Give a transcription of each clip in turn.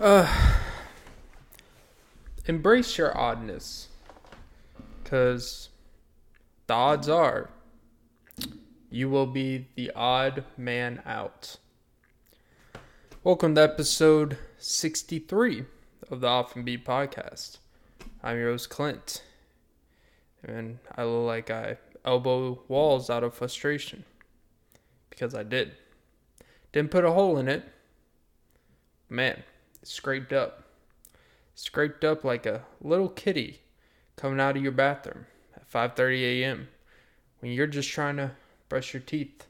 Uh, embrace your oddness. Because the odds are you will be the odd man out. Welcome to episode 63 of the Off and Beat podcast. I'm your host, Clint. And I look like I elbow walls out of frustration. Because I did. Didn't put a hole in it. Man, scraped up. Scraped up like a little kitty coming out of your bathroom at 5:30 a.m. when you're just trying to brush your teeth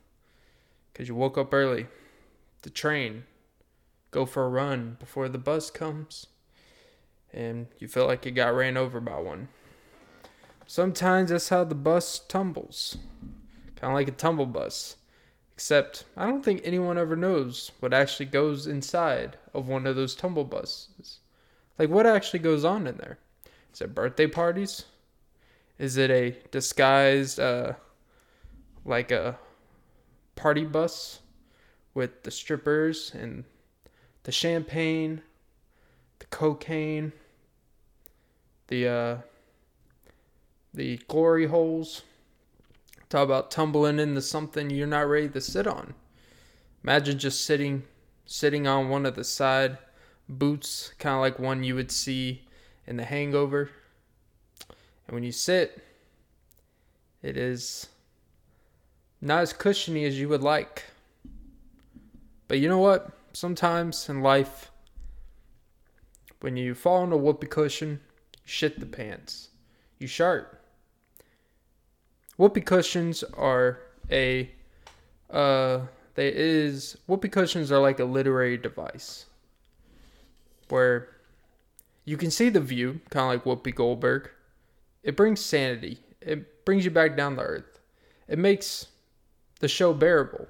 cuz you woke up early. The train go for a run before the bus comes and you feel like you got ran over by one. Sometimes that's how the bus tumbles. Kind of like a tumble bus. Except, I don't think anyone ever knows what actually goes inside of one of those tumble buses. Like, what actually goes on in there? Is it birthday parties? Is it a disguised, uh, like a party bus with the strippers and the champagne, the cocaine, the, uh, the glory holes? Talk about tumbling into something you're not ready to sit on. Imagine just sitting sitting on one of the side boots, kind of like one you would see in the hangover. And when you sit, it is not as cushiony as you would like. But you know what? Sometimes in life, when you fall on a whoopee cushion, shit the pants. You shart. Whoopee cushions are a uh they is whoopee cushions are like a literary device where you can see the view, kind of like Whoopi Goldberg. It brings sanity. It brings you back down to earth. It makes the show bearable.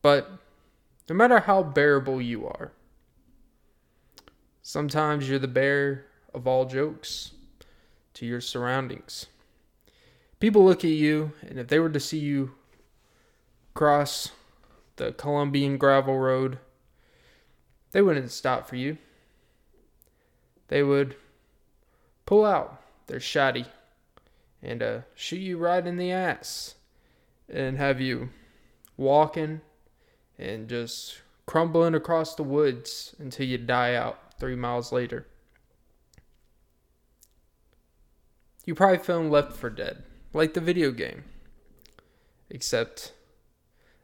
But no matter how bearable you are, sometimes you're the bearer of all jokes to your surroundings people look at you, and if they were to see you cross the Colombian gravel road, they wouldn't stop for you. They would pull out their shotty and uh, shoot you right in the ass and have you walking and just crumbling across the woods until you die out three miles later. You probably film Left for Dead like the video game. Except,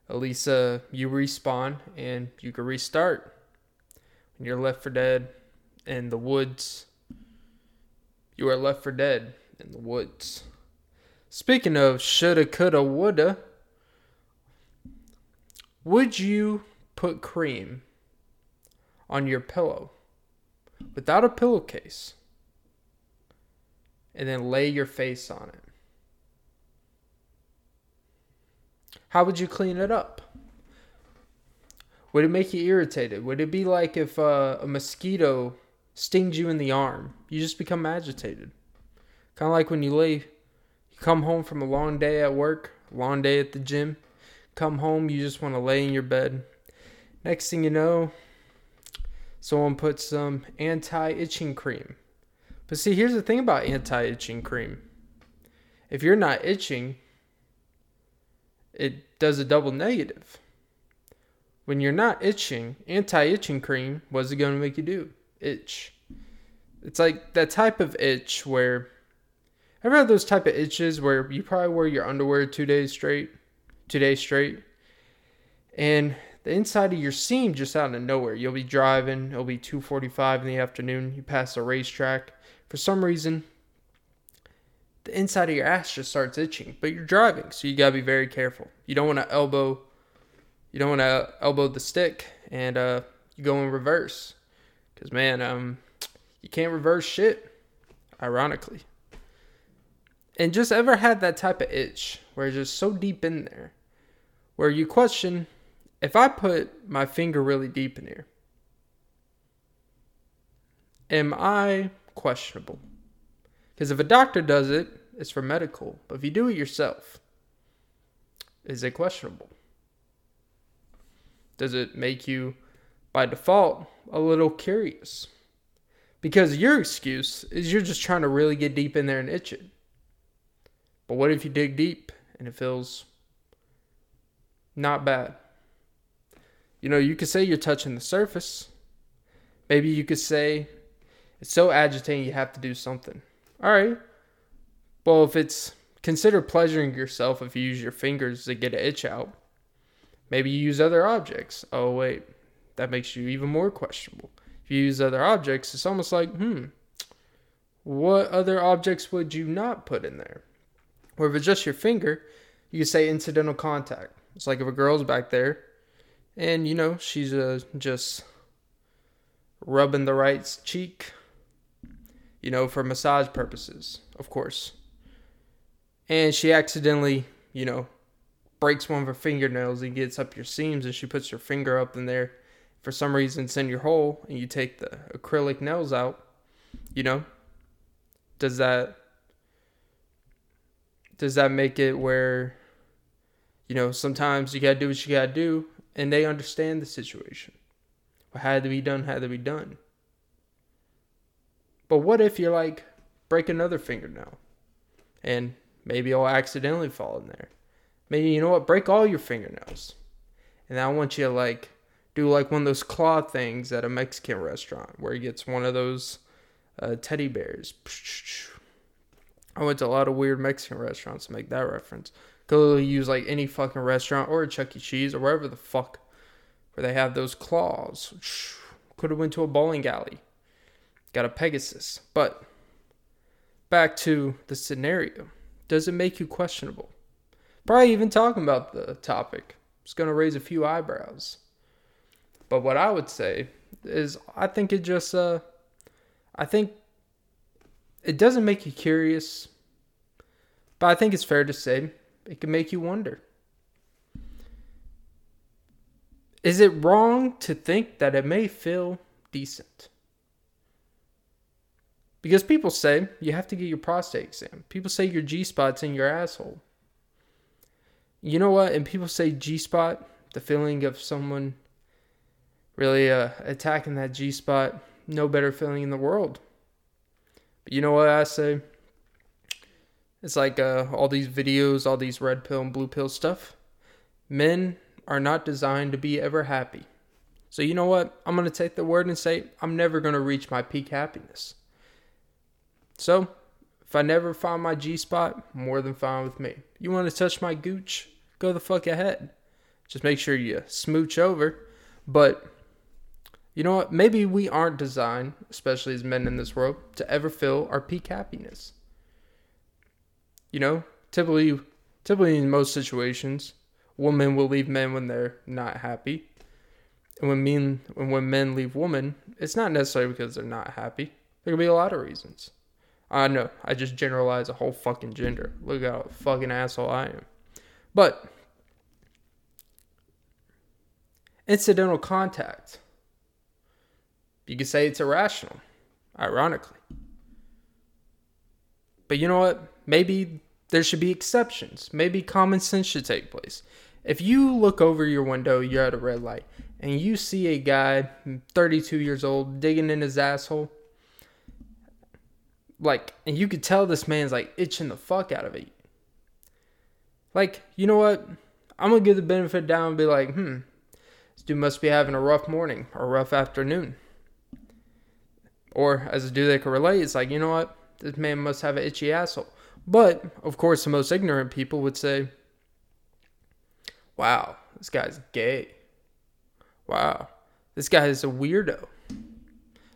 Elisa, you respawn and you can restart. When you're left for dead in the woods, you are left for dead in the woods. Speaking of shoulda, coulda, woulda, would you put cream on your pillow without a pillowcase and then lay your face on it? How would you clean it up? Would it make you irritated? Would it be like if uh, a mosquito stings you in the arm? You just become agitated. Kind of like when you lay, you come home from a long day at work, long day at the gym. Come home, you just want to lay in your bed. Next thing you know, someone puts some anti itching cream. But see, here's the thing about anti itching cream if you're not itching, it does a double negative. When you're not itching, anti itching cream, what's it going to make you do? Itch. It's like that type of itch where. Ever had those type of itches where you probably wear your underwear two days straight? Two days straight? And the inside of your seam just out of nowhere. You'll be driving, it'll be 2:45 in the afternoon, you pass a racetrack. For some reason, the inside of your ass just starts itching. But you're driving, so you gotta be very careful. You don't want to elbow, you don't want to elbow the stick, and uh, you go in reverse, because man, um, you can't reverse shit. Ironically, and just ever had that type of itch where it's just so deep in there, where you question if I put my finger really deep in here, am I questionable? Because if a doctor does it, it's for medical. But if you do it yourself, is it questionable? Does it make you by default, a little curious. Because your excuse is you're just trying to really get deep in there and itch it. But what if you dig deep and it feels not bad? You know, you could say you're touching the surface. Maybe you could say it's so agitating you have to do something. All right. Well, if it's consider pleasuring yourself if you use your fingers to get an itch out. Maybe you use other objects. Oh, wait. That makes you even more questionable. If you use other objects, it's almost like, hmm, what other objects would you not put in there? Or if it's just your finger, you say incidental contact. It's like if a girl's back there and, you know, she's uh, just rubbing the right cheek, you know, for massage purposes, of course. And she accidentally, you know, breaks one of her fingernails and gets up your seams and she puts her finger up in there. For some reason, it's in your hole and you take the acrylic nails out, you know, does that does that make it where you know sometimes you gotta do what you gotta do and they understand the situation. What had to be done had to be done. But what if you're like break another fingernail? And maybe I'll accidentally fall in there maybe you know what break all your fingernails and i want you to like do like one of those claw things at a mexican restaurant where he gets one of those uh, teddy bears I went to a lot of weird Mexican restaurants to make that reference. Could use like any fucking restaurant or a Chuck E. Cheese or wherever the fuck where they have those claws. Could have went to a bowling alley. Got a Pegasus. But back to the scenario. Does it make you questionable? Probably even talking about the topic. It's gonna raise a few eyebrows. But what I would say is I think it just uh I think it doesn't make you curious, but I think it's fair to say it can make you wonder. Is it wrong to think that it may feel decent? Because people say you have to get your prostate exam. People say your G spot's in your asshole. You know what? And people say G spot, the feeling of someone really uh, attacking that G spot, no better feeling in the world. But you know what I say? It's like uh, all these videos, all these red pill and blue pill stuff. Men are not designed to be ever happy. So you know what? I'm going to take the word and say I'm never going to reach my peak happiness. So, if I never find my G spot, more than fine with me. You want to touch my gooch? Go the fuck ahead. Just make sure you smooch over. But you know what? Maybe we aren't designed, especially as men in this world, to ever feel our peak happiness. You know, typically, typically in most situations, women will leave men when they're not happy, and when men when men leave women, it's not necessarily because they're not happy. There could be a lot of reasons. I know. I just generalize a whole fucking gender. Look how fucking asshole I am. But incidental contact you could say it's irrational, ironically. But you know what? Maybe there should be exceptions. Maybe common sense should take place. If you look over your window, you're at a red light, and you see a guy, 32 years old, digging in his asshole, like, and you could tell this man's like itching the fuck out of it. Like, you know what? I'm gonna give the benefit down and be like, hmm, this dude must be having a rough morning or rough afternoon. Or as a dude that can relate, it's like, you know what? This man must have an itchy asshole. But, of course, the most ignorant people would say, wow, this guy's gay. Wow, this guy is a weirdo.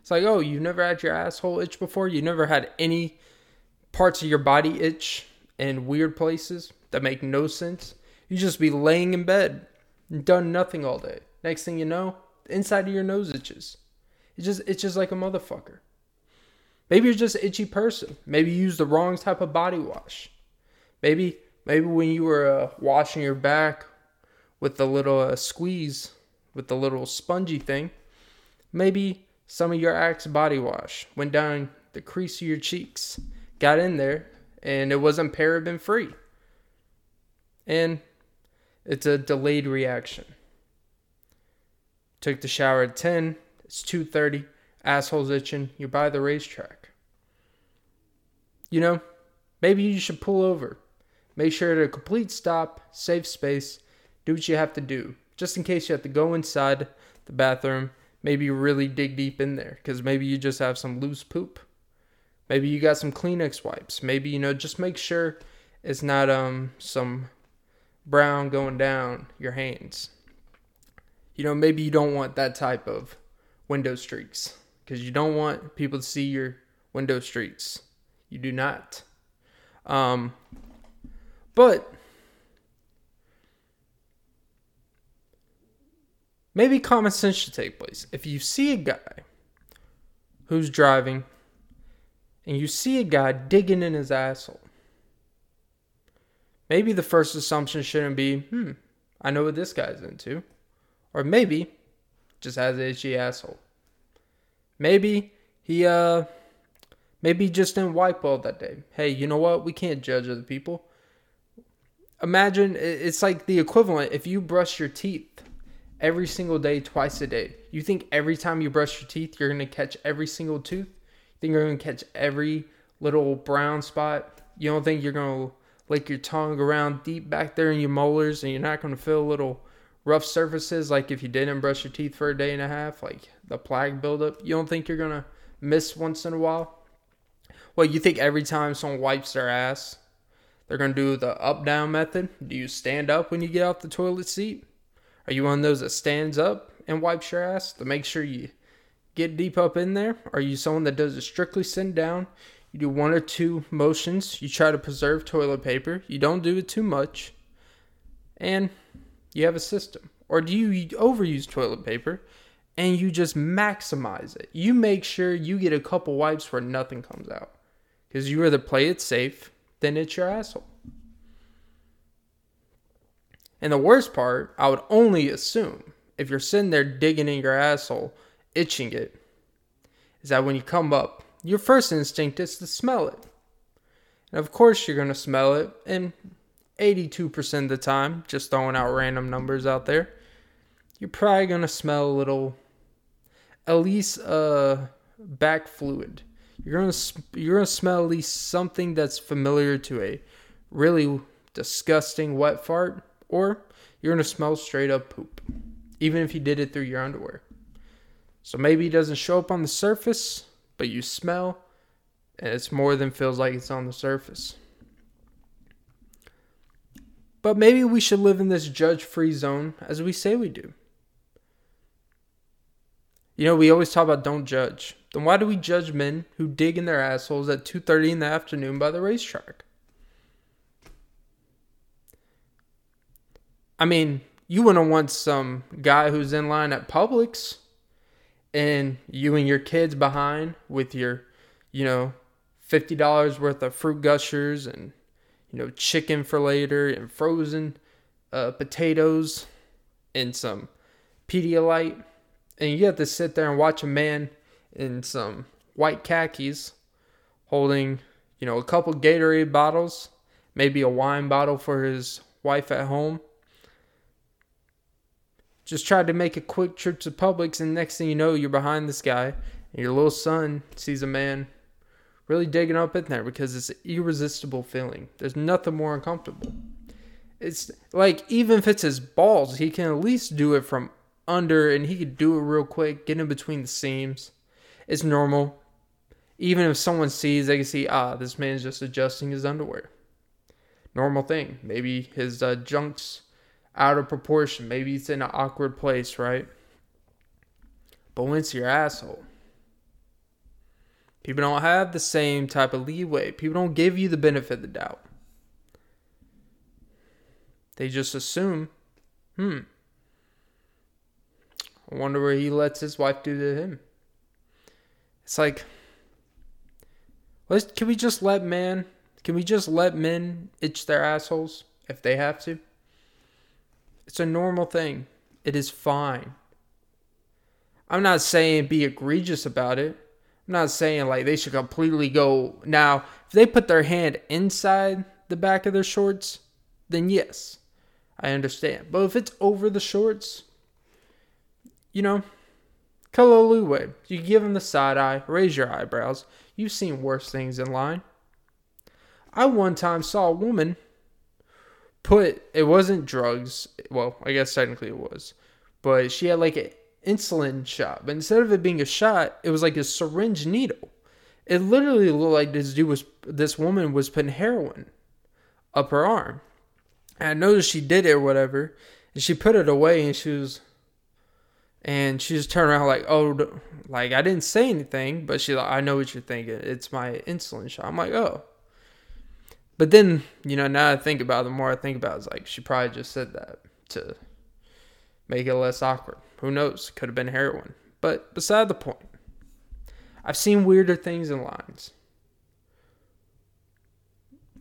It's like, oh, you've never had your asshole itch before? You never had any parts of your body itch in weird places that make no sense? You just be laying in bed and done nothing all day. Next thing you know, the inside of your nose itches. It's just just like a motherfucker. Maybe you're just an itchy person. Maybe you use the wrong type of body wash. Maybe maybe when you were uh, washing your back with the little uh, squeeze with the little spongy thing, maybe some of your Axe body wash went down the crease of your cheeks, got in there, and it wasn't paraben free. And it's a delayed reaction Took the shower at 10. It's 2:30. Asshole's itching. You're by the racetrack. You know, maybe you should pull over. Make sure to complete stop, safe space, do what you have to do. Just in case you have to go inside the bathroom, maybe really dig deep in there because maybe you just have some loose poop. Maybe you got some Kleenex wipes. Maybe you know just make sure it's not um some brown going down your hands. You know, maybe you don't want that type of window streaks because you don't want people to see your window streaks. You do not. Um, but maybe common sense should take place. If you see a guy who's driving and you see a guy digging in his asshole, maybe the first assumption shouldn't be, hmm, I know what this guy's into. Or maybe just has an itchy asshole. Maybe he uh Maybe just didn't wipe well that day. Hey, you know what? We can't judge other people. Imagine it's like the equivalent if you brush your teeth every single day, twice a day. You think every time you brush your teeth, you're to catch every single tooth? You think you're to catch every little brown spot? You don't think you're to lick your tongue around deep back there in your molars and you're not to feel little rough surfaces like if you didn't brush your teeth for a day and a half, like the plaque buildup? You don't think you're to miss once in a while? Well, you think every time someone wipes their ass, they're to do the up down method? Do you stand up when you get off the toilet seat? Are you one of those that stands up and wipes your ass to make sure you get deep up in there? Are you someone that does it strictly sitting down? You do one or two motions. You try to preserve toilet paper. You don't do it too much. And you have a system. Or do you overuse toilet paper and you just maximize it? You make sure you get a couple wipes where nothing comes out. Because you rather play it safe than it's your asshole. And the worst part, I would only assume, if you're sitting there digging in your asshole, itching it, is that when you come up, your first instinct is to smell it. And of course, you're going to smell it, and 82% of the time, just throwing out random numbers out there, you're probably going to smell a little, at least uh, back fluid you're gonna you're gonna smell at least something that's familiar to a really disgusting wet fart, or you're gonna smell straight up poop, even if you did it through your underwear. So maybe it doesn't show up on the surface, but you smell, and it's more than feels like it's on the surface. But maybe we should live in this judge free zone as we say we do. You know, we always talk about don't judge. Then why do we judge men who dig in their assholes at 2:30 in the afternoon by the racetrack? I mean, you wouldn't want some guy who's in line at Publix and you and your kids behind with your, you know, $50 worth of fruit gushers and you know, chicken for later and frozen uh, potatoes and some Pedialyte and you have to sit there and watch a man in some white khakis holding, you know, a couple Gatorade bottles, maybe a wine bottle for his wife at home. Just tried to make a quick trip to Publix, and next thing you know, you're behind this guy, and your little son sees a man really digging up in there because it's an irresistible feeling. There's nothing more uncomfortable. It's like even if it's his balls, he can at least do it from under and he could do it real quick, get in between the seams. It's normal. Even if someone sees, they can see, ah, this man's just adjusting his underwear. Normal thing. Maybe his uh, junk's out of proportion. Maybe it's in an awkward place, right? But when it's your asshole, people don't have the same type of leeway. People don't give you the benefit of the doubt. They just assume, hmm, I wonder where he lets his wife do to him. It's like, let's, can we just let men, can we just let men itch their assholes if they have to? It's a normal thing. It is fine. I'm not saying be egregious about it. I'm not saying like they should completely go. Now, if they put their hand inside the back of their shorts, then yes, I understand. But if it's over the shorts, you know, leeway. You give them the side eye, raise your eyebrows. You've seen worse things in line. I one time saw a woman put it wasn't drugs. Well, I guess technically it was, but she had like an insulin shot. But instead of it being a shot, it was like a syringe needle. It literally looked like this dude was this woman was putting heroin up her arm. And I noticed she did it or whatever, and she put it away, and she was, and she just turned around like, oh, like I didn't say anything, but she like, I know what you're thinking. It's my insulin shot. I'm like, oh. But then, you know, now I think about it, the more I think about it, it's like she probably just said that to make it less awkward. Who knows? Could have been heroin. But beside the point. I've seen weirder things in lines.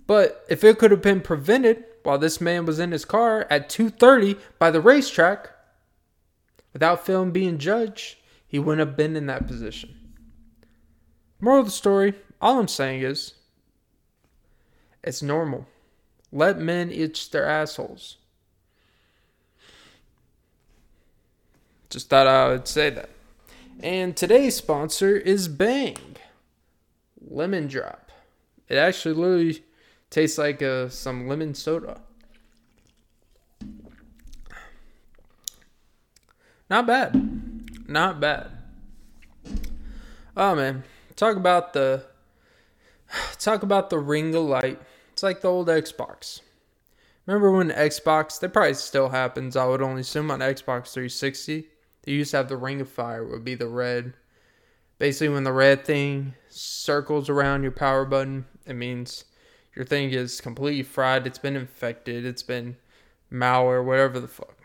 But if it could have been prevented while this man was in his car at 2:30 by the racetrack without film being judged, he wouldn't have been in that position. Moral of the story, all I'm saying is it's normal. Let men itch their assholes. Just thought I would say that. And today's sponsor is Bang Lemon Drop. It actually literally tastes like uh, some lemon soda. Not bad. Not bad. Oh man, talk about the talk about the ring of light. It's like the old Xbox. Remember when Xbox? That probably still happens. I would only assume on Xbox 360 they used to have the ring of fire, would be the red. Basically, when the red thing circles around your power button, it means your thing is completely fried. It's been infected. It's been malware, whatever the fuck.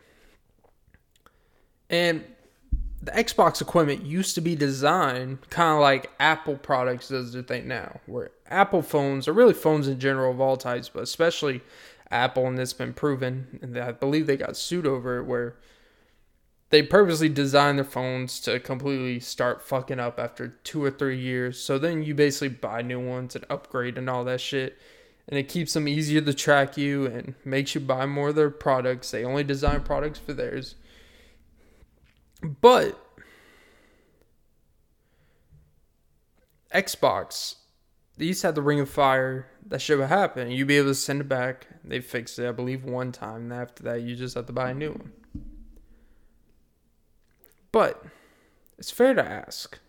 And the Xbox equipment used to be designed kind of like Apple products does their thing now, where Apple phones, or really phones in general of all types, but especially Apple, and it's been proven, and I believe they got sued over it, where they purposely design their phones to completely start fucking up after two or three years. So then you basically buy new ones and upgrade and all that shit. And it keeps them easier to track you and makes you buy more of their products. They only design products for theirs. But Xbox, they used to have the Ring of Fire. That shit would happen. You'd be able to send it back. They fixed it, I believe, one time. And after that, you just have to buy a new one. But it's fair to ask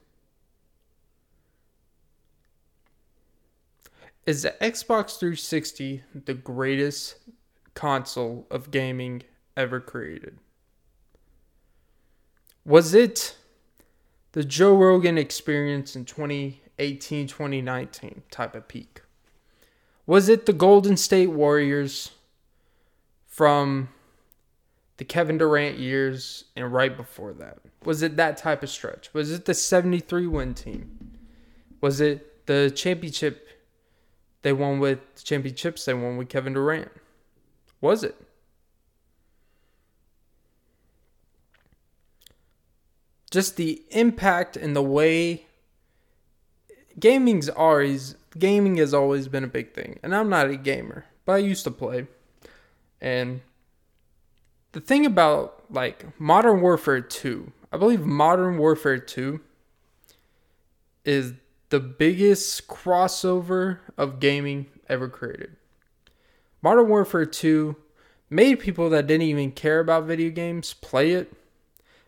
Is the Xbox 360 the greatest console of gaming ever created? Was it the Joe Rogan experience in 2018 2019 type of peak? Was it the Golden State Warriors from the Kevin Durant years and right before that? Was it that type of stretch? Was it the 73 win team? Was it the championship they won with the championships they won with Kevin Durant? Was it? Just the impact and the way gaming's always gaming has always been a big thing. And I'm not a gamer, but I used to play. And the thing about like Modern Warfare 2, I believe Modern Warfare 2 is the biggest crossover of gaming ever created. Modern Warfare 2 made people that didn't even care about video games play it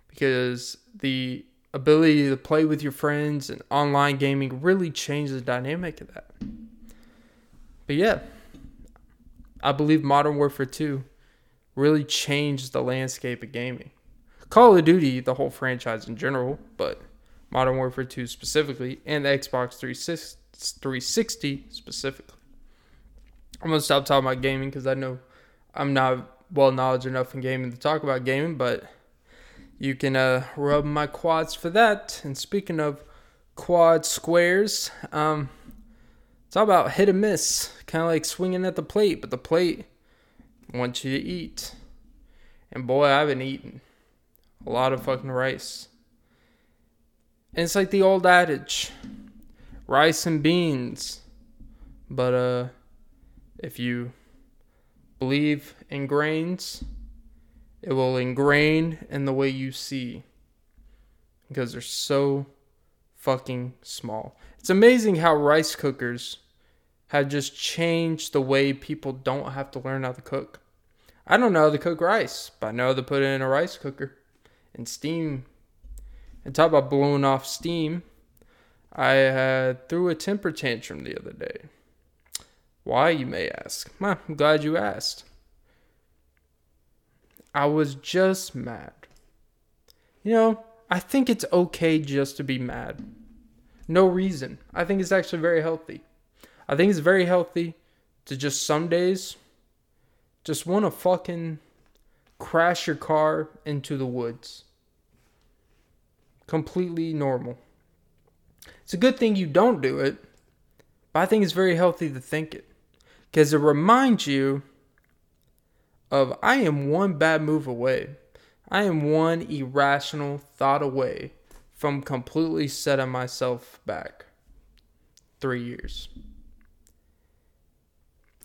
because the ability to play with your friends and online gaming really changed the dynamic of that. But yeah, I believe Modern Warfare 2 really changed the landscape of gaming. Call of Duty, the whole franchise in general, but Modern Warfare 2 specifically, and the Xbox 360 specifically. I'm gonna stop talking about gaming because I know I'm not well knowledge enough in gaming to talk about gaming, but you can uh, rub my quads for that. And speaking of quad squares, um, it's all about hit and miss, kind of like swinging at the plate, but the plate wants you to eat. And boy, I've been eating a lot of fucking rice. And it's like the old adage rice and beans. But uh if you believe in grains, it will ingrain in the way you see. because they're so fucking small. It's amazing how rice cookers have just changed the way people don't have to learn how to cook. I don't know how to cook rice, but I know how to put it in a rice cooker and steam. And talk about blowing off steam. I had threw a temper tantrum the other day. Why, you may ask? Well, I'm glad you asked. I was just mad. You know, I think it's okay just to be mad. No reason. I think it's actually very healthy. I think it's very healthy to just some days just want to fucking crash your car into the woods. Completely normal. It's a good thing you don't do it, but I think it's very healthy to think it. Because it reminds you of I am one bad move away. I am one irrational thought away from completely setting myself back three years.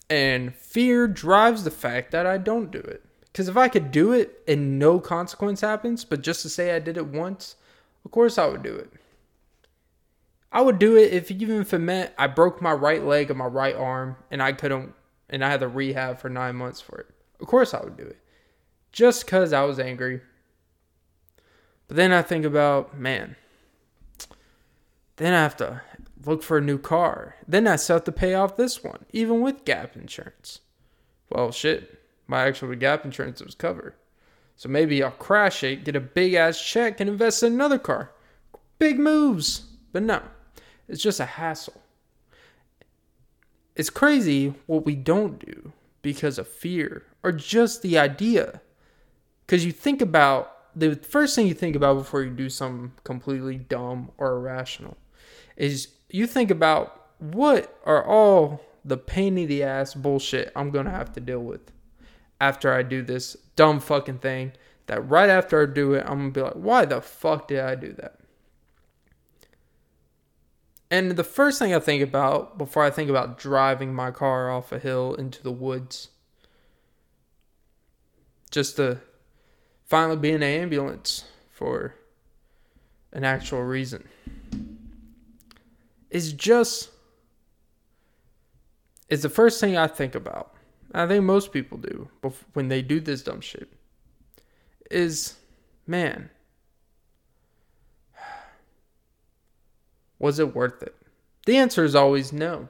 And fear drives the fact that I don't do it. Because if I could do it and no consequence happens, but just to say I did it once, of course I would do it. I would do it if even if it meant I broke my right leg and my right arm and I couldn't, and I had to rehab for nine months for it. Of course I would do it. Just because I was angry. But then I think about, man, then I have to look for a new car. Then I still have to pay off this one, even with gap insurance. Well, shit, my actual gap insurance was covered. So maybe I'll crash it, get a big ass check, and invest in another car. Big moves. But no, it's just a hassle. It's crazy what we don't do because of fear or just the idea. Because you think about the first thing you think about before you do something completely dumb or irrational is you think about what are all the pain in the ass bullshit I'm gonna have to deal with after I do this dumb fucking thing. That right after I do it, I'm gonna be like, why the fuck did I do that? And the first thing I think about before I think about driving my car off a hill into the woods, just to finally be in an ambulance for an actual reason is just is the first thing I think about. I think most people do when they do this dumb shit. Is man, was it worth it? The answer is always no.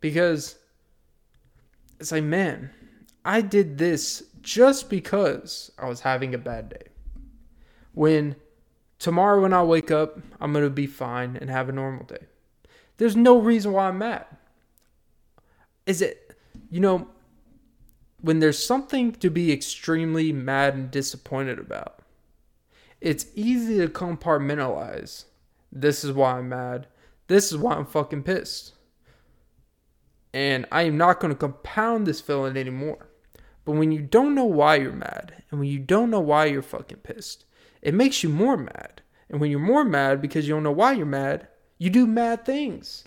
Because it's like, man, I did this just because I was having a bad day. When Tomorrow, when I wake up, I'm going to be fine and have a normal day. There's no reason why I'm mad. Is it, you know, when there's something to be extremely mad and disappointed about, it's easy to compartmentalize. This is why I'm mad. This is why I'm fucking pissed. And I am not going to compound this feeling anymore. But when you don't know why you're mad, and when you don't know why you're fucking pissed, it makes you more mad. And when you're more mad because you don't know why you're mad, you do mad things.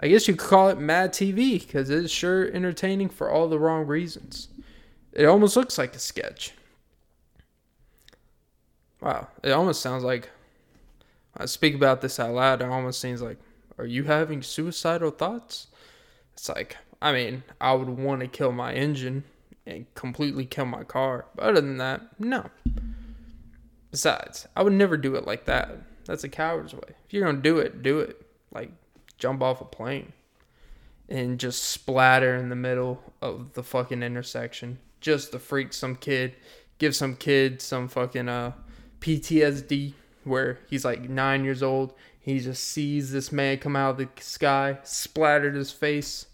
I guess you could call it mad TV because it's sure entertaining for all the wrong reasons. It almost looks like a sketch. Wow, it almost sounds like I speak about this out loud. It almost seems like, are you having suicidal thoughts? It's like, I mean, I would want to kill my engine and completely kill my car. But other than that, no. Besides, I would never do it like that. That's a coward's way. If you're gonna do it, do it. Like jump off a plane and just splatter in the middle of the fucking intersection just to freak some kid, give some kid some fucking uh PTSD where he's like nine years old. He just sees this man come out of the sky, splattered his face.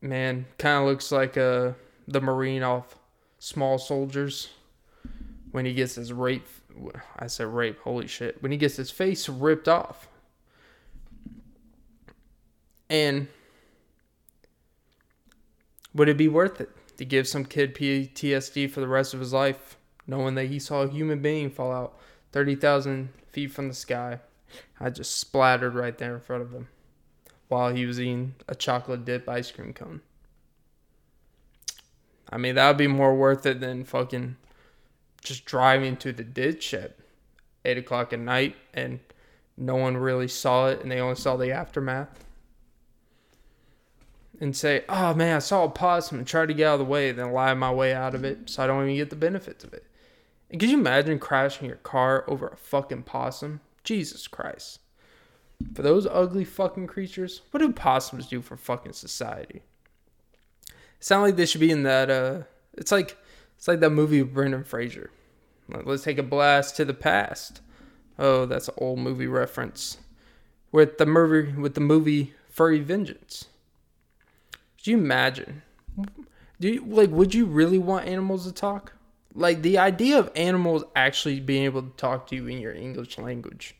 Man, kind of looks like uh the Marine off Small Soldiers when he gets his rape I said rape, holy shit. When he gets his face ripped off. And would it be worth it to give some kid PTSD for the rest of his life, knowing that he saw a human being fall out 30,000 feet from the sky? I just splattered right there in front of him while he was eating a chocolate dip ice cream cone. I mean, that would be more worth it than fucking just driving to the ditch at eight o'clock at night and no one really saw it and they only saw the aftermath and say, oh man, I saw a possum and tried to get out of the way, then lie my way out of it so I don't even get the benefits of it. And could you imagine crashing your car over a fucking possum? Jesus Christ. For those ugly fucking creatures, what do possums do for fucking society? It sounds like they should be in that uh it's like it's like that movie with Brendan Fraser. Let's take a blast to the past. Oh, that's an old movie reference. With the movie with the movie Furry Vengeance. Could you imagine? Do you like would you really want animals to talk? Like the idea of animals actually being able to talk to you in your English language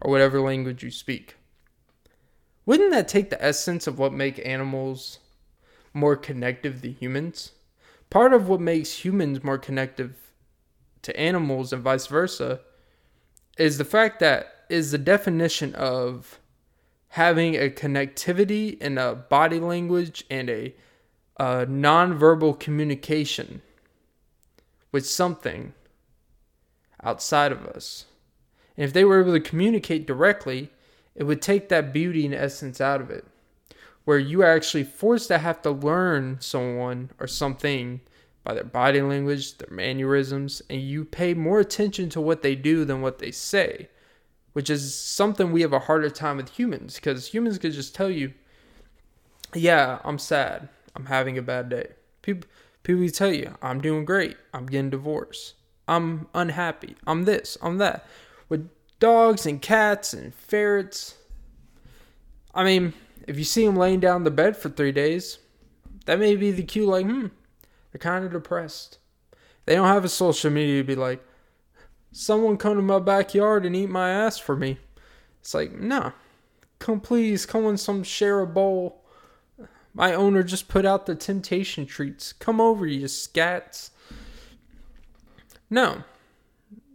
or whatever language you speak. Wouldn't that take the essence of what make animals more connective than humans? Part of what makes humans more connective to animals and vice versa is the fact that is the definition of having a connectivity in a body language and a, a nonverbal communication with something outside of us. And if they were able to communicate directly, it would take that beauty and essence out of it. Where you are actually forced to have to learn someone or something by their body language, their mannerisms, and you pay more attention to what they do than what they say, which is something we have a harder time with humans because humans could just tell you, "Yeah, I'm sad. I'm having a bad day." People people tell you, "I'm doing great. I'm getting divorced. I'm unhappy. I'm this. I'm that." With dogs and cats and ferrets, I mean, if you see them laying down the bed for three days, that may be the cue. Like, hmm, they're kind of depressed. They don't have a social media to be like, someone come to my backyard and eat my ass for me. It's like, nah. Come please, come and some share a bowl. My owner just put out the temptation treats. Come over, you scats. No.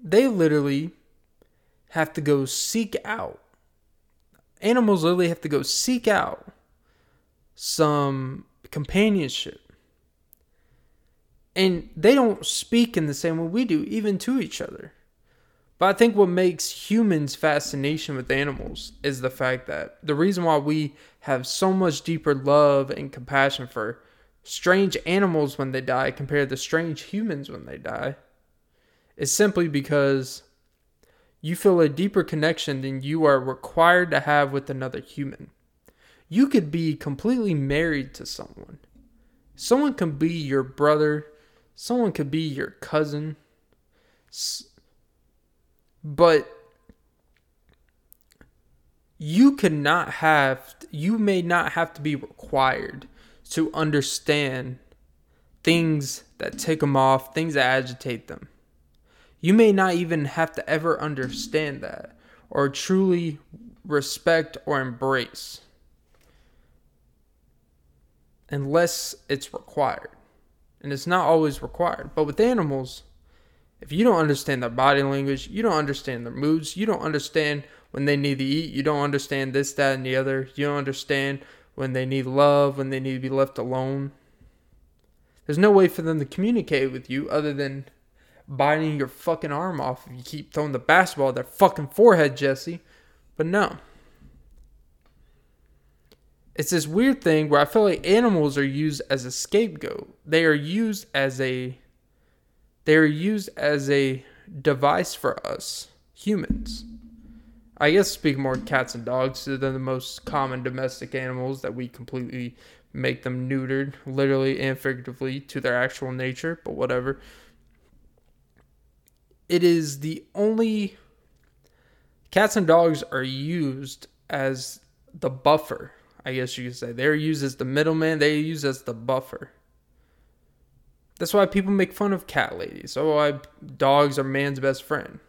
They literally have to go seek out. Animals literally have to go seek out some companionship and they don't speak in the same way we do, even to each other. But I think what makes humans' fascination with animals is the fact that the reason why we have so much deeper love and compassion for strange animals when they die compared to strange humans when they die is simply because you feel a deeper connection than you are required to have with another human. You could be completely married to someone. Someone can be your brother, Someone could be your cousin. But you cannot have, you may not have to be required to understand things that tick them off, things that agitate them. You may not even have to ever understand that or truly respect or embrace unless it's required and it's not always required. But with animals, if you don't understand their body language, you don't understand their moods, you don't understand when they need to eat, you don't understand this, that, and the other, you don't understand when they need love, when they need to be left alone. There's no way for them to communicate with you other than biting your fucking arm off if you keep throwing the basketball at their fucking forehead, Jesse. But no it's this weird thing where I feel like animals are used as a scapegoat. They are used as a they are used as a device for us humans. I guess speak more cats and dogs. They're the most common domestic animals that we completely make them neutered, literally and figuratively, to their actual nature, but whatever. It is the only. Cats and dogs are used as the buffer I guess you could say. They're used as the middleman, they're used as the buffer. That's why people make fun of cat ladies. Oh, why dogs are man's best friend.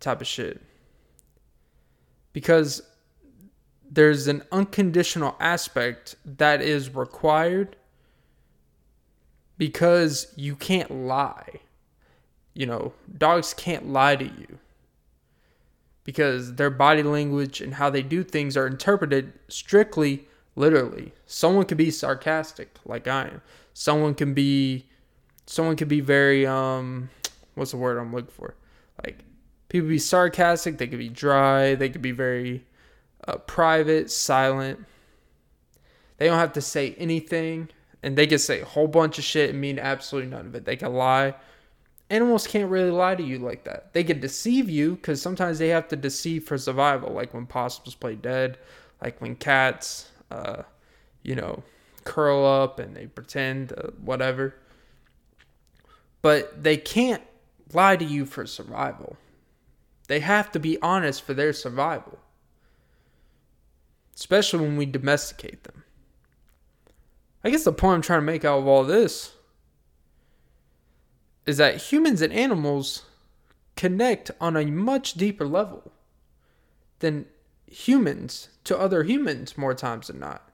Type of shit. Because there's an unconditional aspect that is required because you can't lie. You know, dogs can't lie to you because their body language and how they do things are interpreted strictly literally. Someone could be sarcastic like I am. Someone can be someone could be very um what's the word I'm looking for? Like people be sarcastic, they could be dry, they could be very uh, private, silent. They don't have to say anything, and they can say a whole bunch of shit and mean absolutely none of it. They can lie. Animals can't really lie to you like that. They can deceive you because sometimes they have to deceive for survival, like when possums play dead, like when cats, uh, you know, curl up and they pretend uh, whatever. But they can't lie to you for survival. They have to be honest for their survival, especially when we domesticate them. I guess the point I'm trying to make out of all this is that humans and animals connect on a much deeper level than humans to other humans more times than not.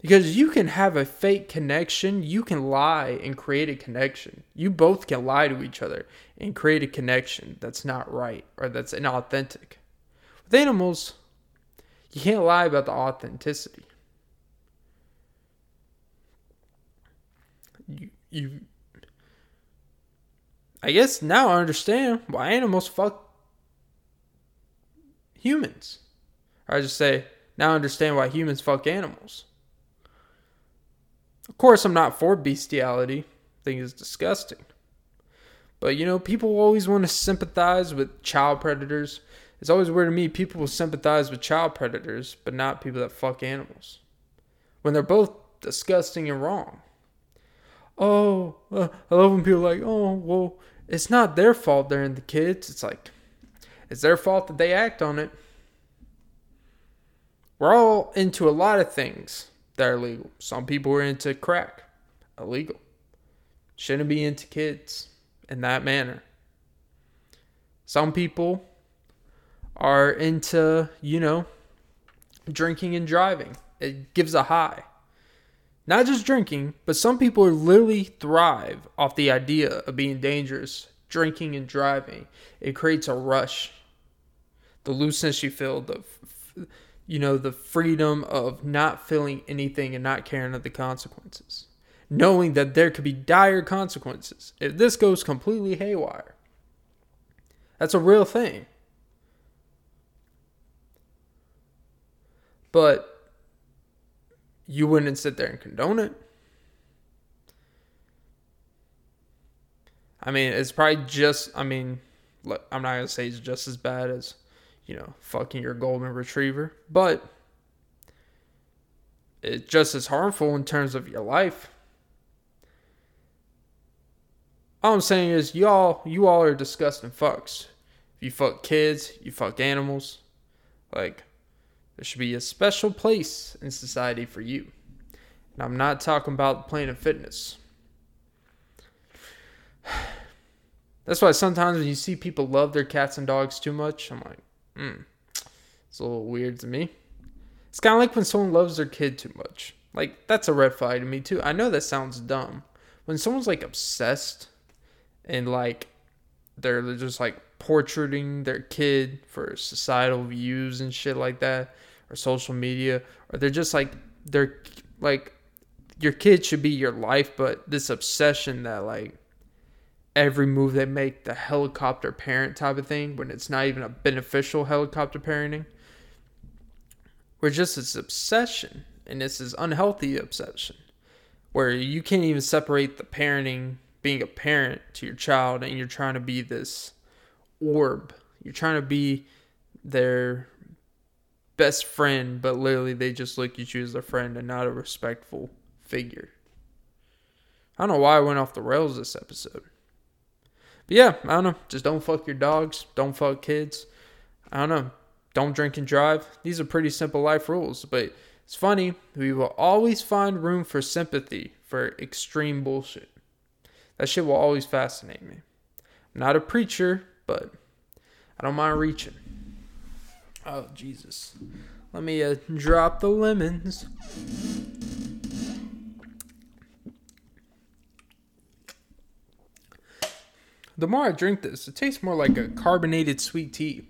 Because you can have a fake connection, you can lie and create a connection. You both can lie to each other and create a connection that's not right or that's inauthentic. With animals, you can't lie about the authenticity. You, you I guess now I understand why animals fuck humans. I just say, now I understand why humans fuck animals. Of course, I'm not for bestiality. I think it's disgusting. But you know, people always want to sympathize with child predators. It's always weird to me people will sympathize with child predators, but not people that fuck animals. When they're both disgusting and wrong. Oh, uh, I love when people are like, oh, well, it's not their fault they're in the kids. It's like, it's their fault that they act on it. We're all into a lot of things that are legal. Some people are into crack, illegal. Shouldn't be into kids in that manner. Some people are into, you know, drinking and driving. It gives a high. Not just drinking, but some people literally thrive off the idea of being dangerous, drinking and driving. It creates a rush. The looseness you feel, the you know, the freedom of not feeling anything and not caring of the consequences. Knowing that there could be dire consequences if this goes completely haywire. That's a real thing. But you wouldn't sit there and condone it. I mean, it's probably just, I mean, I'm not going to say it's just as bad as you know, fucking your golden retriever, but it's just as harmful in terms of your life. All I'm saying is y'all you all are disgusting fucks. If you fuck kids, you fuck animals. Like there should be a special place in society for you. And I'm not talking about Planet Fitness. That's why sometimes when you see people love their cats and dogs too much, I'm like, Hmm. It's a little weird to me. It's kind of like when someone loves their kid too much. Like, that's a red flag to me, too. I know that sounds dumb. When someone's like obsessed and like they're just like portraiting their kid for societal views and shit like that, or social media, or they're just like, they're like, your kid should be your life, but this obsession that like every move they make the helicopter parent type of thing when it's not even a beneficial helicopter parenting. We're just this obsession, and it's this unhealthy obsession where you can't even separate the parenting, being a parent to your child, and you're trying to be this orb. You're trying to be their best friend, but literally they just look at you as a friend and not a respectful figure. I don't know why I went off the rails this episode. But yeah, I don't know. Just don't fuck your dogs. Don't fuck kids. I don't know. Don't drink and drive. These are pretty simple life rules. But it's funny. We will always find room for sympathy for extreme bullshit. That shit will always fascinate me. I'm not a preacher, but I don't mind reaching. Oh, Jesus. Let me uh, drop the lemons. The more I drink this, it tastes more like a carbonated sweet tea.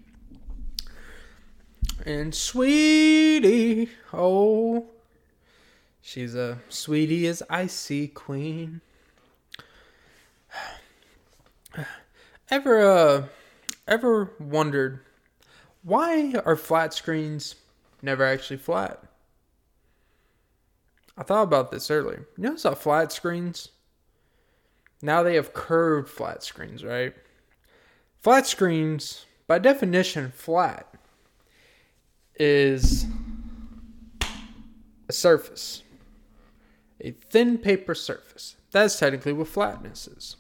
And sweetie, oh, she's a sweetie as icy queen. Ever uh ever wondered why are flat screens never actually flat? I thought about this earlier. You notice how flat screens now they have curved flat screens, right? Flat screens, by definition, flat is a surface, a thin paper surface. That's technically what flatness is.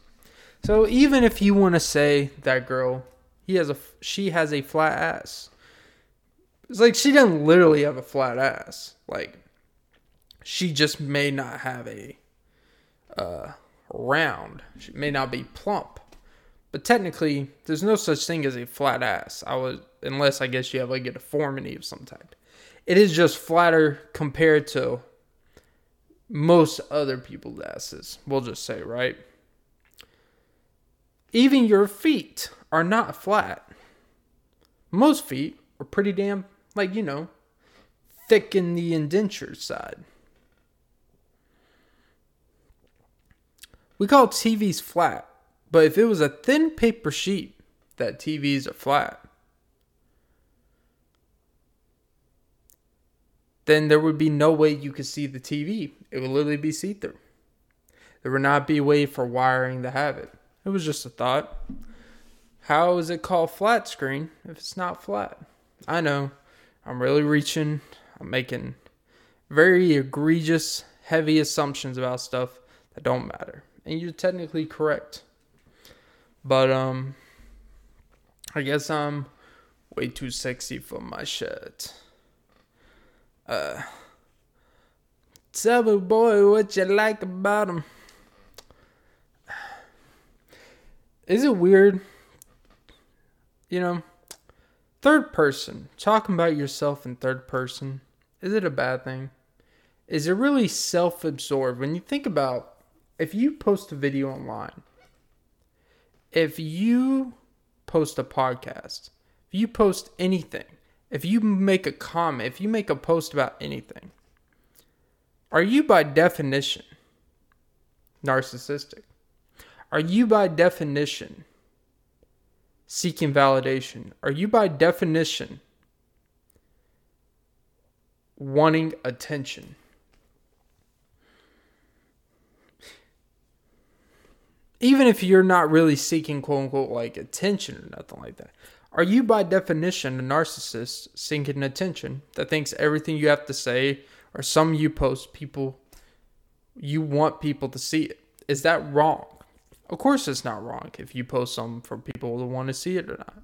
So even if you want to say that girl, he has a she has a flat ass. It's like she doesn't literally have a flat ass. Like she just may not have a uh, round. She may not be plump. But technically, there's no such thing as a flat ass. I was unless I guess you have like a deformity of some type. It is just flatter compared to most other people's asses. We'll just say, right? Even your feet are not flat. Most feet are pretty damn, like, you know, thick in the indenture side. We call TVs flat, but if it was a thin paper sheet, that TVs are flat. Then there would be no way you could see the TV. It would literally be see through. There would not be a way for wiring to have it. It was just a thought. How is it called flat screen if it's not flat? I know. I'm really reaching. I'm making very egregious, heavy assumptions about stuff that don't matter. And you're technically correct. But um I guess I'm way too sexy for my shirt. Uh Tell me boy what you like about him. Is it weird? You know, third person, talking about yourself in third person, is it a bad thing? Is it really self absorbed? When you think about if you post a video online, if you post a podcast, if you post anything, if you make a comment, if you make a post about anything, are you by definition narcissistic? Are you by definition seeking validation? Are you by definition wanting attention? Even if you're not really seeking quote unquote like attention or nothing like that, are you by definition a narcissist seeking attention that thinks everything you have to say or some you post people you want people to see it? Is that wrong? Of course, it's not wrong if you post something for people to want to see it or not.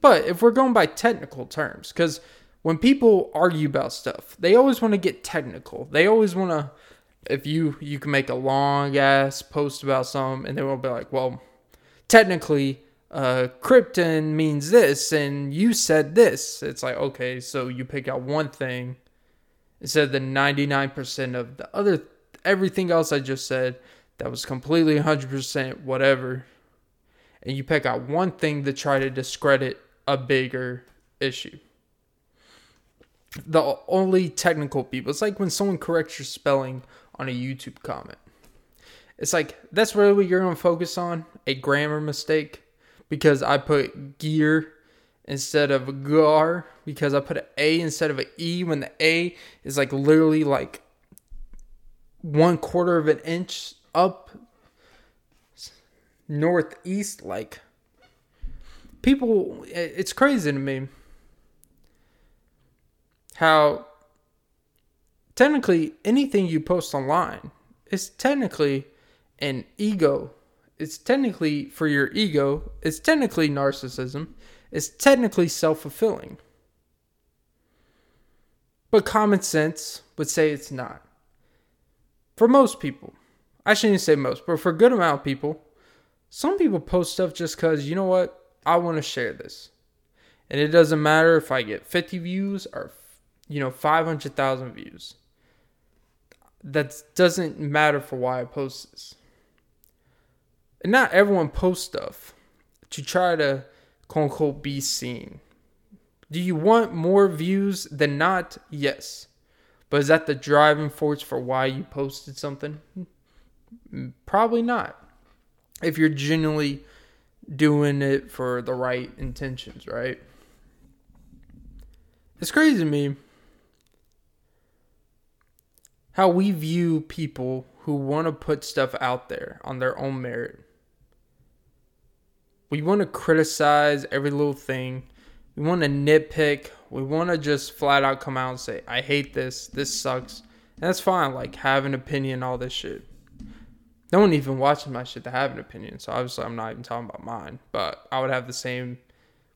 But if we're going by technical terms, because when people argue about stuff, they always want to get technical. They always want to, if you you can make a long ass post about something, and they will be like, well, technically, uh, krypton means this, and you said this. It's like, okay, so you pick out one thing instead of the 99% of the other, everything else I just said that was completely 100% whatever, and you pick out one thing to try to discredit a bigger issue. The only technical people, it's like when someone corrects your spelling on a YouTube comment. It's like that's really what you're gonna focus on? A grammar mistake? Because I put gear instead of gar? Because I put an A instead of an E when the A is like literally like one quarter of an inch up northeast like people it's crazy to me how technically anything you post online is technically an ego. It's technically for your ego it's technically narcissism. It's technically self-fulfilling. But common sense would say it's not. For most people I shouldn't say most, but for a good amount of people, some people post stuff just because, you know what, I want to share this. And it doesn't matter if I get 50 views or, you know, 500,000 views. That doesn't matter for why I post this. And not everyone posts stuff to try to, quote unquote, be seen. Do you want more views than not? Yes. But is that the driving force for why you posted something? Probably not. if you're genuinely doing it for the right intentions, right? It's crazy to me how we view people who want to put stuff out there on their own merit. We want to criticize every little thing. We want to nitpick. We want to just flat out come out and say, I hate this. This sucks. And that's fine. Like, have an opinion, all this shit. No one even watches my shit to have an opinion. So obviously, I'm not even talking about mine. But I would have the same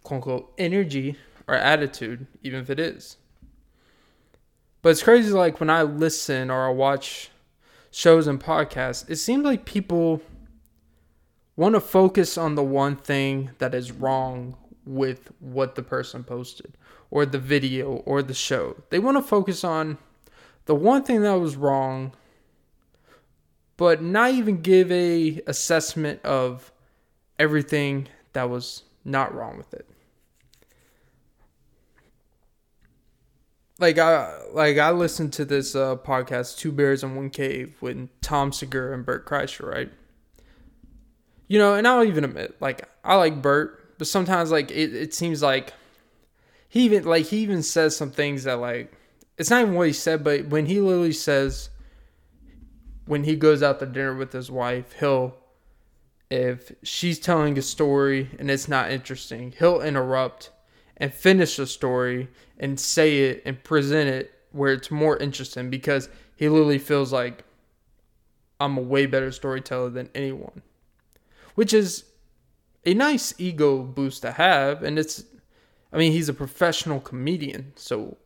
quote unquote energy or attitude, even if it is. But it's crazy, like when I listen or I watch shows and podcasts, it seems like people want to focus on the one thing that is wrong with what the person posted or the video or the show. They want to focus on the one thing that was wrong but not even give a assessment of everything that was not wrong with it. Like I like I listened to this uh, podcast, Two Bears in One Cave, with Tom Segura and Bert Kreischer, right? You know, and I'll even admit, like I like Bert, but sometimes like it, it seems like he even like he even says some things that like it's not even what he said, but when he literally says when he goes out to dinner with his wife, he'll if she's telling a story and it's not interesting, he'll interrupt and finish the story and say it and present it where it's more interesting because he literally feels like I'm a way better storyteller than anyone. Which is a nice ego boost to have and it's I mean he's a professional comedian, so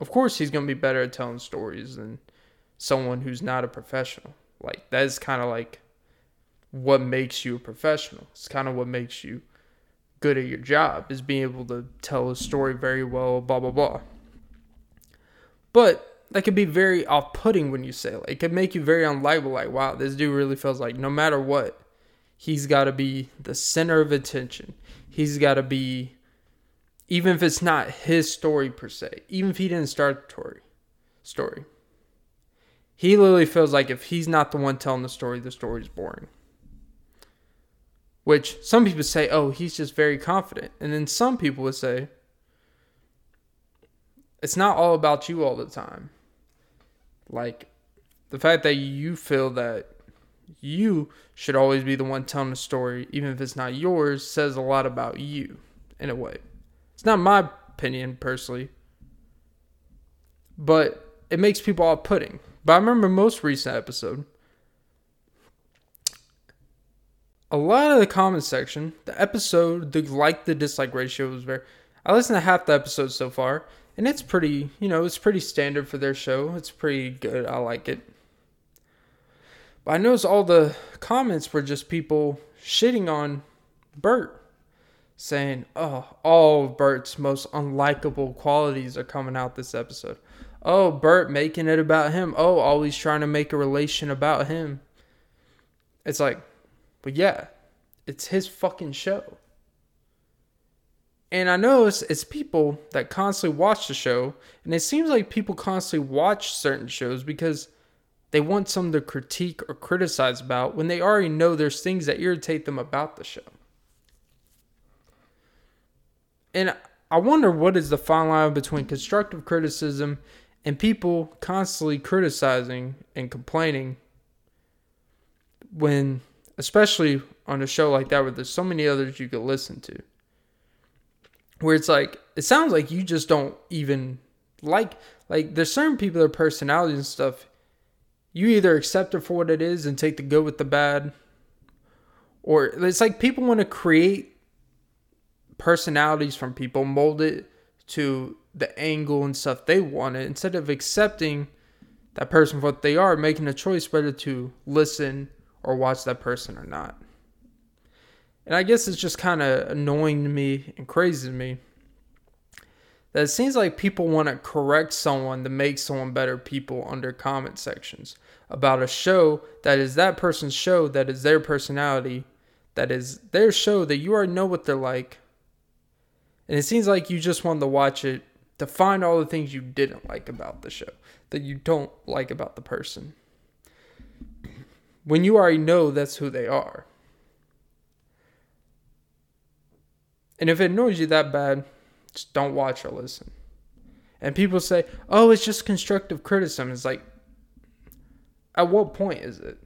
of course he's going to be better at telling stories than someone who's not a professional. Like that is kind of like what makes you a professional. It's kind of what makes you good at your job is being able to tell a story very well, blah, blah, blah. But that could be very off putting when you say it. It could make you very unlikable, like, wow, this dude really feels like no matter what, he's got to be the center of attention. He's got to be, even if it's not his story per se, even if he didn't start the story, story. He literally feels like if he's not the one telling the story, the story's boring. Which some people say, oh, he's just very confident. And then some people would say, it's not all about you all the time. Like, the fact that you feel that you should always be the one telling the story, even if it's not yours, says a lot about you in a way. It's not my opinion personally, but it makes people off putting. But I remember most recent episode, a lot of the comment section, the episode, the like the dislike ratio was very. I listened to half the episode so far, and it's pretty, you know, it's pretty standard for their show. It's pretty good. I like it. But I noticed all the comments were just people shitting on Bert, saying, "Oh, all of Bert's most unlikable qualities are coming out this episode." Oh, Bert making it about him. Oh, always trying to make a relation about him. It's like but yeah, it's his fucking show. And I know it's, it's people that constantly watch the show, and it seems like people constantly watch certain shows because they want something to critique or criticize about when they already know there's things that irritate them about the show. And I wonder what is the fine line between constructive criticism and people constantly criticizing and complaining when especially on a show like that where there's so many others you could listen to. Where it's like it sounds like you just don't even like like there's certain people their personalities and stuff you either accept it for what it is and take the good with the bad or it's like people want to create personalities from people mold it to the angle and stuff they want it instead of accepting that person for what they are making a choice whether to listen or watch that person or not. And I guess it's just kind of annoying to me and crazy to me that it seems like people want to correct someone to make someone better people under comment sections about a show that is that person's show, that is their personality, that is their show that you already know what they're like. And it seems like you just want to watch it to find all the things you didn't like about the show, that you don't like about the person when you already know that's who they are. And if it annoys you that bad, just don't watch or listen. And people say, oh, it's just constructive criticism. It's like, at what point is it?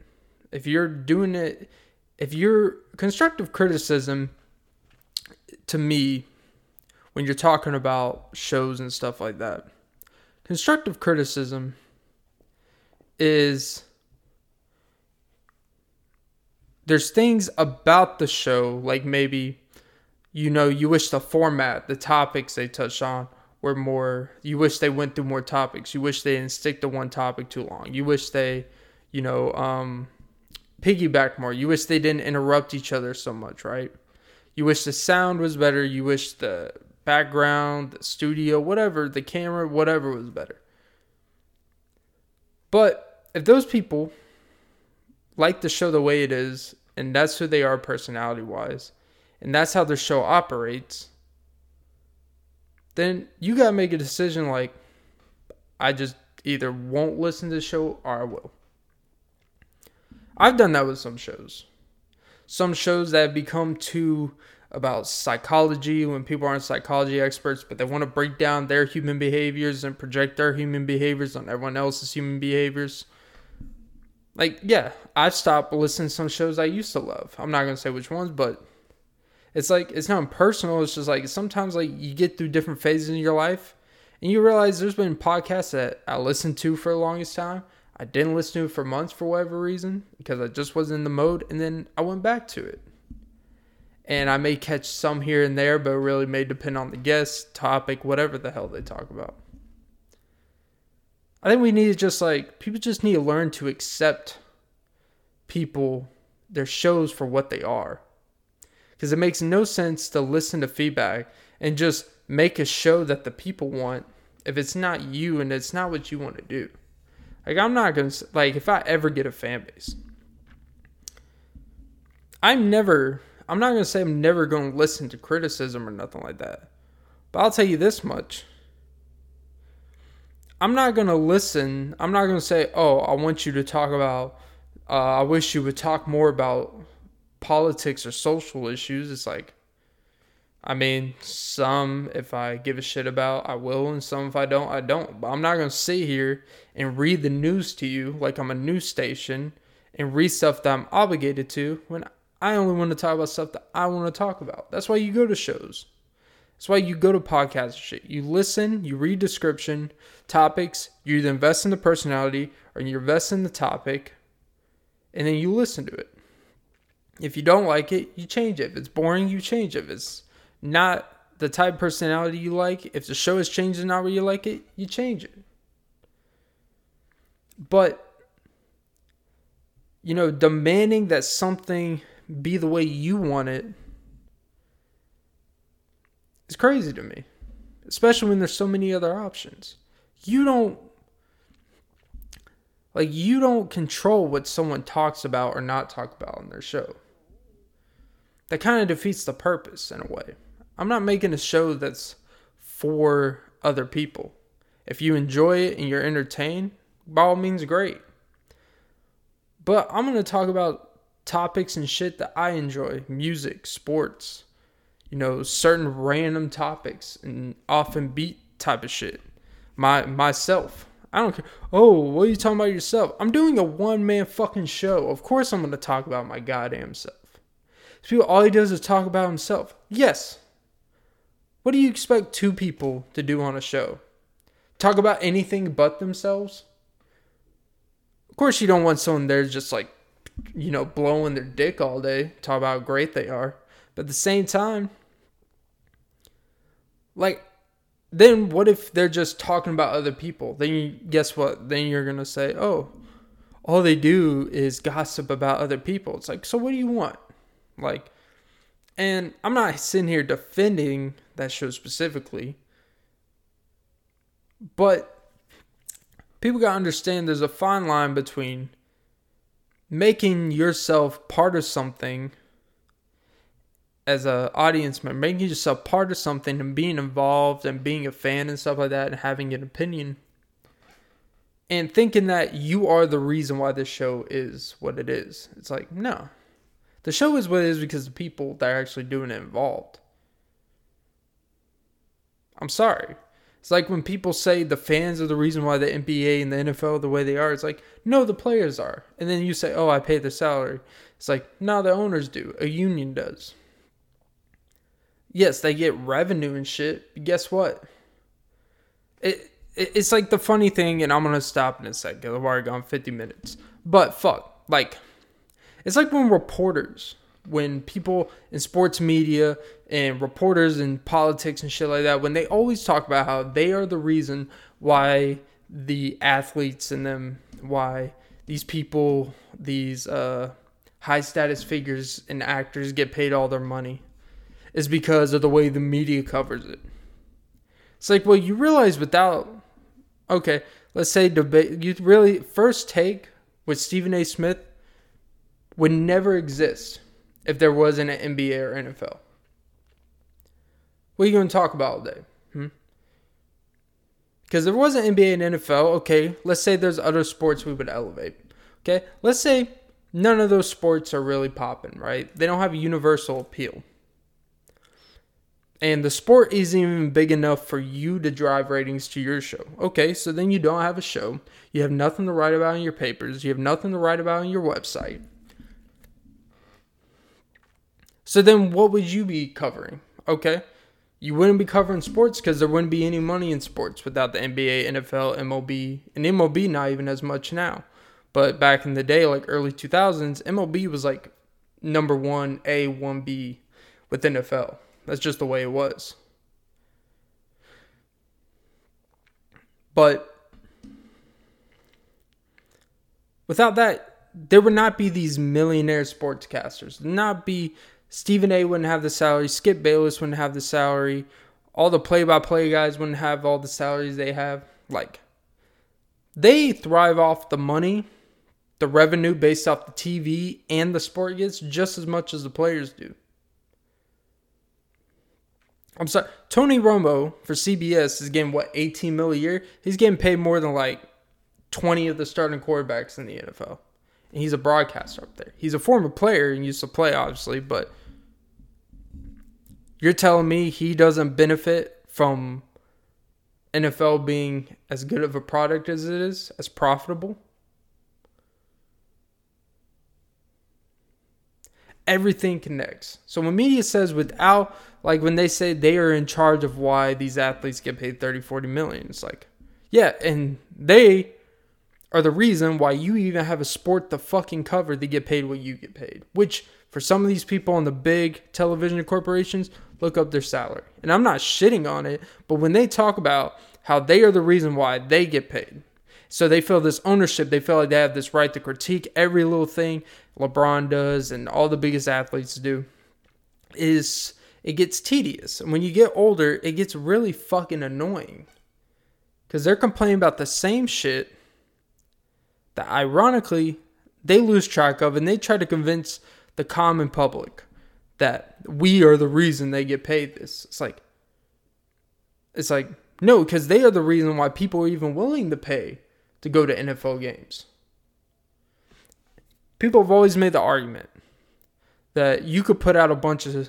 If you're doing it, if you're constructive criticism to me, when you're talking about shows and stuff like that, constructive criticism is there's things about the show like maybe you know you wish the format the topics they touched on were more you wish they went through more topics. You wish they didn't stick to one topic too long. You wish they you know um piggyback more. You wish they didn't interrupt each other so much right? You wish the sound was better. You wish the background the studio whatever the camera whatever was better. But if those people like the show the way it is and that's who they are personality wise and that's how the show operates then you got to make a decision like, I just either won't listen to the show or I will. I've done that with some shows. Some shows that have become too about psychology when people aren't psychology experts, but they want to break down their human behaviors and project their human behaviors on everyone else's human behaviors. Like, yeah, I've stopped listening to some shows I used to love. I'm not to say which ones, but it's like it's not personal. It's just like sometimes like you get through different phases in your life, and you realize there's been podcasts that I listened to for the longest time. I didn't listen to it for months for whatever reason because I just wasn't in the mode, and then I went back to it. And I may catch some here and there, but it really may depend on the guest, topic, whatever the hell they talk about. I think we need to just like people just need to learn to accept people, their shows for what they are because it makes no sense to listen to feedback and just make a show that the people want if it's not you and it's not what you want to do. Like I'm not gonna like if I ever get a fan base, I'm never. I'm not gonna say I'm never gonna listen to criticism or nothing like that, but I'll tell you this much. I'm not gonna listen. I'm not gonna say, "Oh, I want you to talk about." Uh, I wish you would talk more about politics or social issues, it's like, I mean, some if I give a shit about, I will, and some if I don't, I don't. But I'm not gonna sit here and read the news to you like I'm a news station and read stuff that I'm obligated to when I only want to talk about stuff that I want to talk about. That's why you go to shows. That's why you go to podcasts shit. You listen, you read description, topics, you either invest in the personality or you invest in the topic, and then you listen to it. If you don't like it, you change it. If it's boring, you change it. If it's not the type personality you like, if the show has changed and not where you like it, you change it. But you know, demanding that something be the way you want it is crazy to me. Especially when there's so many other options. You don't like you don't control what someone talks about or not talk about on their show that kind of defeats the purpose in a way. I'm not making a show that's for other people. If you enjoy it and you're entertained, by all means, great. But I'm going to talk about topics and shit that I enjoy music, sports, you know, certain random topics and often beat type of shit. My myself. I don't care. Oh, what are you talking about yourself? I'm doing a one man fucking show. Of course I'm to talk about my goddamn self. People, all he does is talk about himself. Yes. What do you expect two people to do on a show? Talk about anything but themselves? Of course, you don't want someone there just like, you know, blowing their dick all day, talk about how great they are. But at the same time, like, then what if they're just talking about other people? Then you, guess what? Then you're to say, oh, all they do is gossip about other people. It's like, so what do you want? Like, and I'm not sitting here defending that show specifically, but people got to understand there's a fine line between making yourself part of something as a audience member, making yourself part of something and being involved and being a fan and stuff like that and having an opinion and thinking that you are the reason why this show is what it is. It's like, no. The show is what it is because the people that are actually doing it involved. I'm sorry. It's like when people say the fans are the reason why the NBA and the NFL are the way they are. It's like, no, the players are. And then you say, oh, I pay the salary. It's like, no, the owners do. A union does. Yes, they get revenue and shit. But guess what? It, it it's like the funny thing, and I'm gonna stop in a second I've already gone 50 minutes. But fuck, like, it's like when reporters when people in sports media and reporters in politics and shit like that, when they always talk about how they are the reason why the athletes and them, why these people, these uh, high status figures and actors get paid all their money, is because of the way the media covers it. It's like, well, you realize without, okay, let's say debate, you really, first take with Stephen A. Smith would never exist if there wasn't an NBA or NFL? What are you going to talk about all day? Hmm? Because there wasn't NBA and NFL, okay, let's say there's other sports we would elevate. Okay, let's say none of those sports are really popping, right? They don't have a universal appeal. And the sport isn't even big enough for you to drive ratings to your show. Okay, so then you don't have a show. You have nothing to write about in your papers. You have nothing to write about on your website. So then what would you be covering? Okay. You wouldn't be covering sports because there wouldn't be any money in sports without the NBA, NFL, MLB, and MLB not even as much now. But back in the day, like early 2000s, MLB was like number one A, one B with NFL. That's just the way it was. But without that, there would not be these millionaire sportscasters. Not be Stephen A wouldn't have the salary. Skip Bayless wouldn't have the salary. All the play by play guys wouldn't have all the salaries they have. Like, they thrive off the money, the revenue based off the TV and the sport gets just as much as the players do. I'm sorry, Tony Romo for CBS is getting what 18 mil a year. He's getting paid more than like 20 of the starting quarterbacks in the NFL and he's a broadcaster up there. He's a former player and used to play, obviously, but you're telling me he doesn't benefit from NFL being as good of a product as it is, as profitable? Everything connects. So when media says without, like when they say they are in charge of why these athletes get paid 30, 40 million, it's like, yeah, and they are the reason why you even have a sport to fucking cover to get paid what you get paid. Which, for some of these people on the big television corporations, look up their salary. And I'm not shitting on it, but when they talk about how they are the reason why they get paid, so they feel this ownership, they feel like they have this right to critique every little thing LeBron does and all the biggest athletes do, is it gets tedious. And when you get older, it gets really fucking annoying. Because they're complaining about the same shit that ironically they lose track of and they try to convince the common public that we are the reason they get paid this. It's like it's like no, because they are the reason why people are even willing to pay to go to NFL games. People have always made the argument that you could put out a bunch of,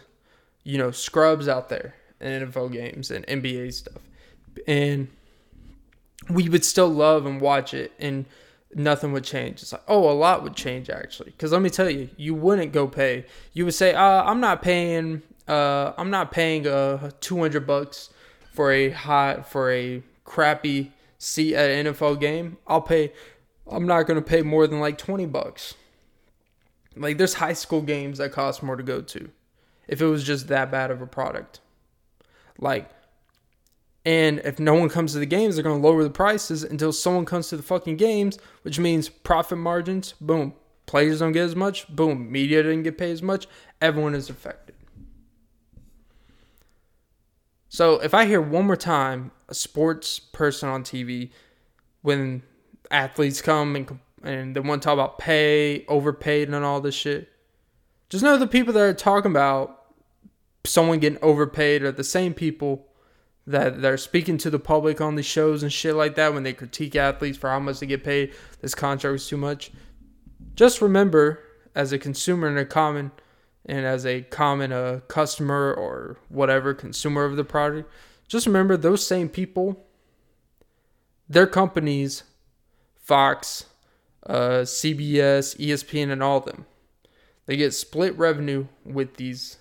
you know, scrubs out there in NFL games and NBA stuff. And we would still love and watch it and nothing would change. It's like, oh, a lot would change actually. Because let me tell you, you wouldn't go pay. You would say, uh, I'm not paying. Uh, I'm not paying uh 200 bucks for a hot for a crappy seat at an NFL game. I'll pay. I'm not gonna pay more than like 20 bucks. Like there's high school games that cost more to go to, if it was just that bad of a product. Like and if no one comes to the games, they're going to lower the prices until someone comes to the fucking games, which means profit margins, boom. Players don't get as much, boom. Media didn't get paid as much. Everyone is affected. So if I hear one more time a sports person on TV when athletes come and and they want to talk about pay, overpaid, and all this shit, just know the people that are talking about someone getting overpaid are the same people that they're speaking to the public on these shows and shit like that when they critique athletes for how much they get paid. This contract was too much. Just remember, as a consumer and a common, and as a common uh, customer or whatever consumer of the product, just remember those same people, their companies, Fox, uh, CBS, ESPN, and all of them, they get split revenue with these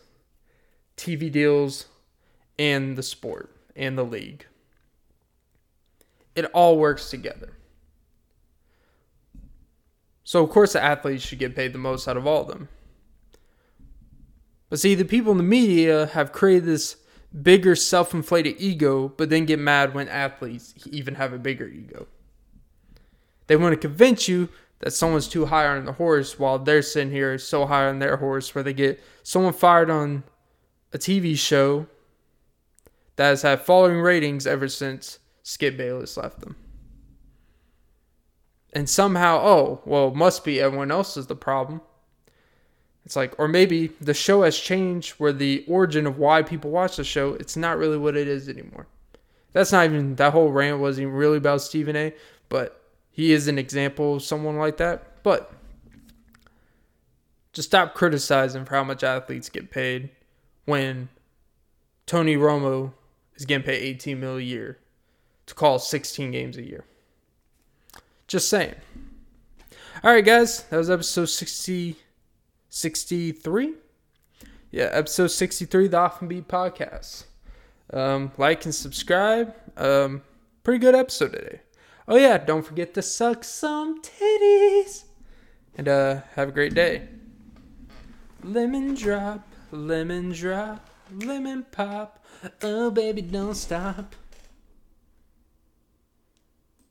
TV deals and the sport and the league. It all works together. So, of course, the athletes should get paid the most out of all of them. But see, the people in the media have created this bigger self inflated ego, but then get mad when athletes even have a bigger ego. They want to convince you that someone's too high on the horse while they're sitting here so high on their horse where they get someone fired on a TV show that has had falling ratings ever since Skip Bayless left them. And somehow, oh, well, must be everyone else is the problem. It's like, or maybe the show has changed where the origin of why people watch the show, it's not really what it is anymore. That's not even, that whole rant wasn't really about Stephen A, but he is an example of someone like that. But just stop criticizing for how much athletes get paid when Tony Romo is getting paid 18 mil a year to call 16 games a year. Just saying. All right, guys, that was episode 60. 63. Yeah, episode 63 the Often Beat podcast. Um, like and subscribe. Um, pretty good episode today. Oh, yeah, don't forget to suck some titties. And uh, have a great day. Lemon drop, lemon drop, lemon pop. Oh, baby, don't stop.